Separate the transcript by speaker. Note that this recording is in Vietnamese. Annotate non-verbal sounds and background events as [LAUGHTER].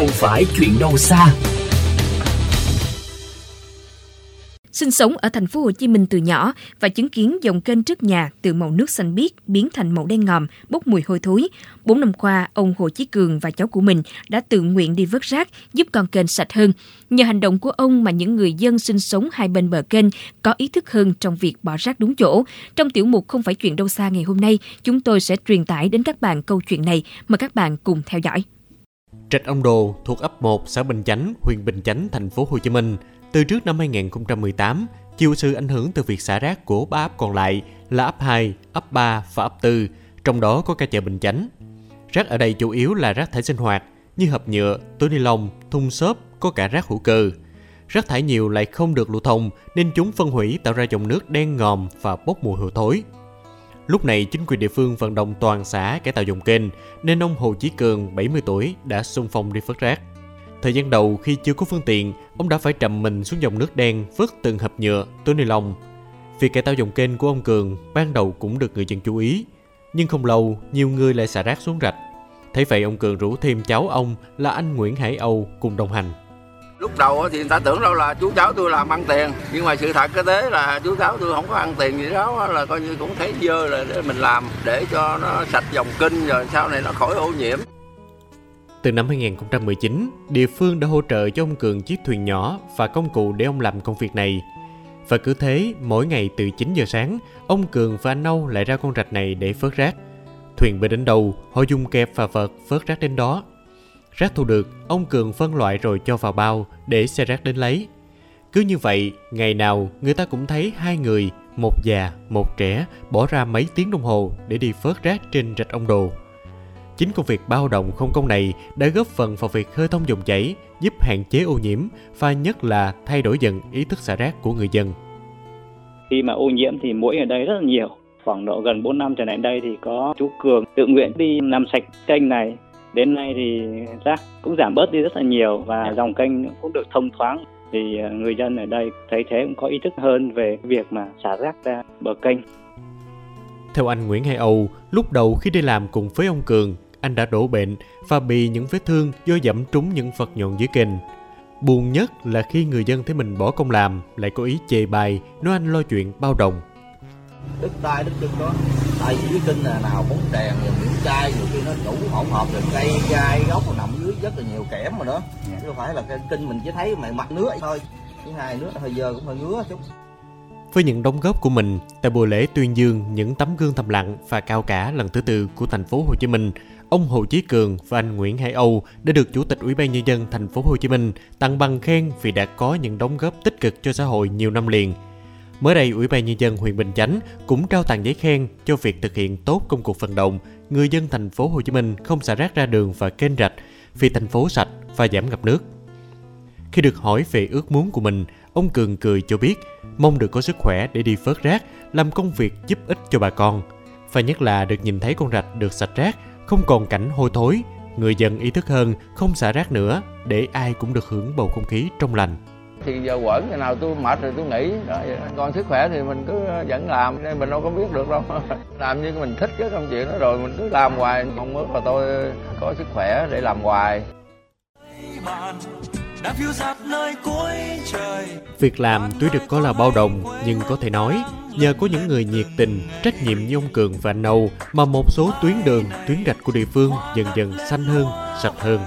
Speaker 1: không phải chuyện đâu xa.
Speaker 2: Sinh sống ở thành phố Hồ Chí Minh từ nhỏ và chứng kiến dòng kênh trước nhà từ màu nước xanh biếc biến thành màu đen ngòm, bốc mùi hôi thối. Bốn năm qua, ông Hồ Chí Cường và cháu của mình đã tự nguyện đi vớt rác giúp con kênh sạch hơn. Nhờ hành động của ông mà những người dân sinh sống hai bên bờ kênh có ý thức hơn trong việc bỏ rác đúng chỗ. Trong tiểu mục Không phải chuyện đâu xa ngày hôm nay, chúng tôi sẽ truyền tải đến các bạn câu chuyện này. Mời các bạn cùng theo dõi.
Speaker 3: Trạch Ông Đồ thuộc ấp 1 xã Bình Chánh, huyện Bình Chánh, thành phố Hồ Chí Minh từ trước năm 2018, chịu sự ảnh hưởng từ việc xả rác của ba ấp còn lại là ấp 2, ấp 3 và ấp 4, trong đó có cả chợ Bình Chánh. Rác ở đây chủ yếu là rác thải sinh hoạt như hộp nhựa, túi ni lông, thùng xốp, có cả rác hữu cơ. Rác thải nhiều lại không được lưu thông nên chúng phân hủy tạo ra dòng nước đen ngòm và bốc mùi hôi thối. Lúc này chính quyền địa phương vận động toàn xã cải tạo dòng kênh nên ông Hồ Chí Cường 70 tuổi đã xung phong đi vớt rác. Thời gian đầu khi chưa có phương tiện, ông đã phải trầm mình xuống dòng nước đen vớt từng hộp nhựa, túi ni lông. Việc cải tạo dòng kênh của ông Cường ban đầu cũng được người dân chú ý, nhưng không lâu nhiều người lại xả rác xuống rạch. Thấy vậy ông Cường rủ thêm cháu ông là anh Nguyễn Hải Âu cùng đồng hành.
Speaker 4: Lúc đầu thì người ta tưởng đâu là chú cháu tôi làm ăn tiền Nhưng mà sự thật cái thế là chú cháu tôi không có ăn tiền gì đó Là coi như cũng thấy dơ là để mình làm Để cho nó sạch dòng kinh rồi sau này nó khỏi ô nhiễm
Speaker 3: từ năm 2019, địa phương đã hỗ trợ cho ông Cường chiếc thuyền nhỏ và công cụ để ông làm công việc này. Và cứ thế, mỗi ngày từ 9 giờ sáng, ông Cường và anh Âu lại ra con rạch này để vớt rác. Thuyền bơi đến đầu, họ dùng kẹp và vợt vớt rác đến đó. Rác thu được, ông Cường phân loại rồi cho vào bao để xe rác đến lấy. Cứ như vậy, ngày nào người ta cũng thấy hai người, một già, một trẻ, bỏ ra mấy tiếng đồng hồ để đi phớt rác trên rạch ông đồ. Chính công việc bao động không công này đã góp phần vào việc khơi thông dòng chảy, giúp hạn chế ô nhiễm và nhất là thay đổi dần ý thức xả rác của người dân.
Speaker 5: Khi mà ô nhiễm thì mũi ở đây rất là nhiều. Khoảng độ gần 4 năm trở lại đây thì có chú Cường tự nguyện đi làm sạch kênh này. Đến nay thì rác cũng giảm bớt đi rất là nhiều và dòng kênh cũng được thông thoáng thì ờ, người dân ở đây thấy thế cũng có ý thức hơn về việc mà xả rác ra bờ kênh.
Speaker 3: Theo anh Nguyễn Hải Âu, lúc đầu khi đi làm cùng với ông Cường, anh đã đổ bệnh và bị những vết thương do dẫm trúng những vật nhọn dưới kênh. Buồn nhất là khi người dân thấy mình bỏ công làm lại có ý chê bai nói anh lo chuyện bao đồng.
Speaker 4: Đứt tay đứt chân đó, tại vì dưới kênh là nào bóng đèn rồi miếng chai nhiều khi nó đủ hỗn hợp rồi cây gai gốc nằm dưới rất là nhiều kẽm mà nữa. Chứ không phải là cái kênh mình chỉ thấy mày mặt nước thôi. Thứ hai nước hơi giờ cũng hơi ngứa chút.
Speaker 3: Với những đóng góp của mình tại buổi lễ tuyên dương những tấm gương thầm lặng và cao cả lần thứ tư của thành phố Hồ Chí Minh, ông Hồ Chí Cường và anh Nguyễn Hải Âu đã được Chủ tịch Ủy ban nhân dân thành phố Hồ Chí Minh tặng bằng khen vì đã có những đóng góp tích cực cho xã hội nhiều năm liền. Mới đây, Ủy ban nhân dân huyện Bình Chánh cũng trao tặng giấy khen cho việc thực hiện tốt công cuộc vận động người dân thành phố Hồ Chí Minh không xả rác ra đường và kênh rạch vì thành phố sạch và giảm ngập nước. Khi được hỏi về ước muốn của mình, ông Cường cười cho biết mong được có sức khỏe để đi vớt rác, làm công việc giúp ích cho bà con. Và nhất là được nhìn thấy con rạch được sạch rác, không còn cảnh hôi thối, người dân ý thức hơn không xả rác nữa để ai cũng được hưởng bầu không khí trong lành.
Speaker 4: Thì giờ quẩn ngày nào tôi mệt rồi tôi nghỉ, đó còn sức khỏe thì mình cứ ờ, vẫn làm, nên mình đâu có biết được đâu. [LAUGHS] làm như mình thích cái công chuyện đó rồi mình cứ làm hoài, mong ước là tôi có sức khỏe để làm hoài
Speaker 3: Việc làm tuy được coi là bao đồng nhưng có thể nói nhờ có những người nhiệt tình, trách nhiệm như ông Cường và anh mà một số tuyến đường, tuyến rạch của địa phương dần dần xanh hơn, sạch hơn.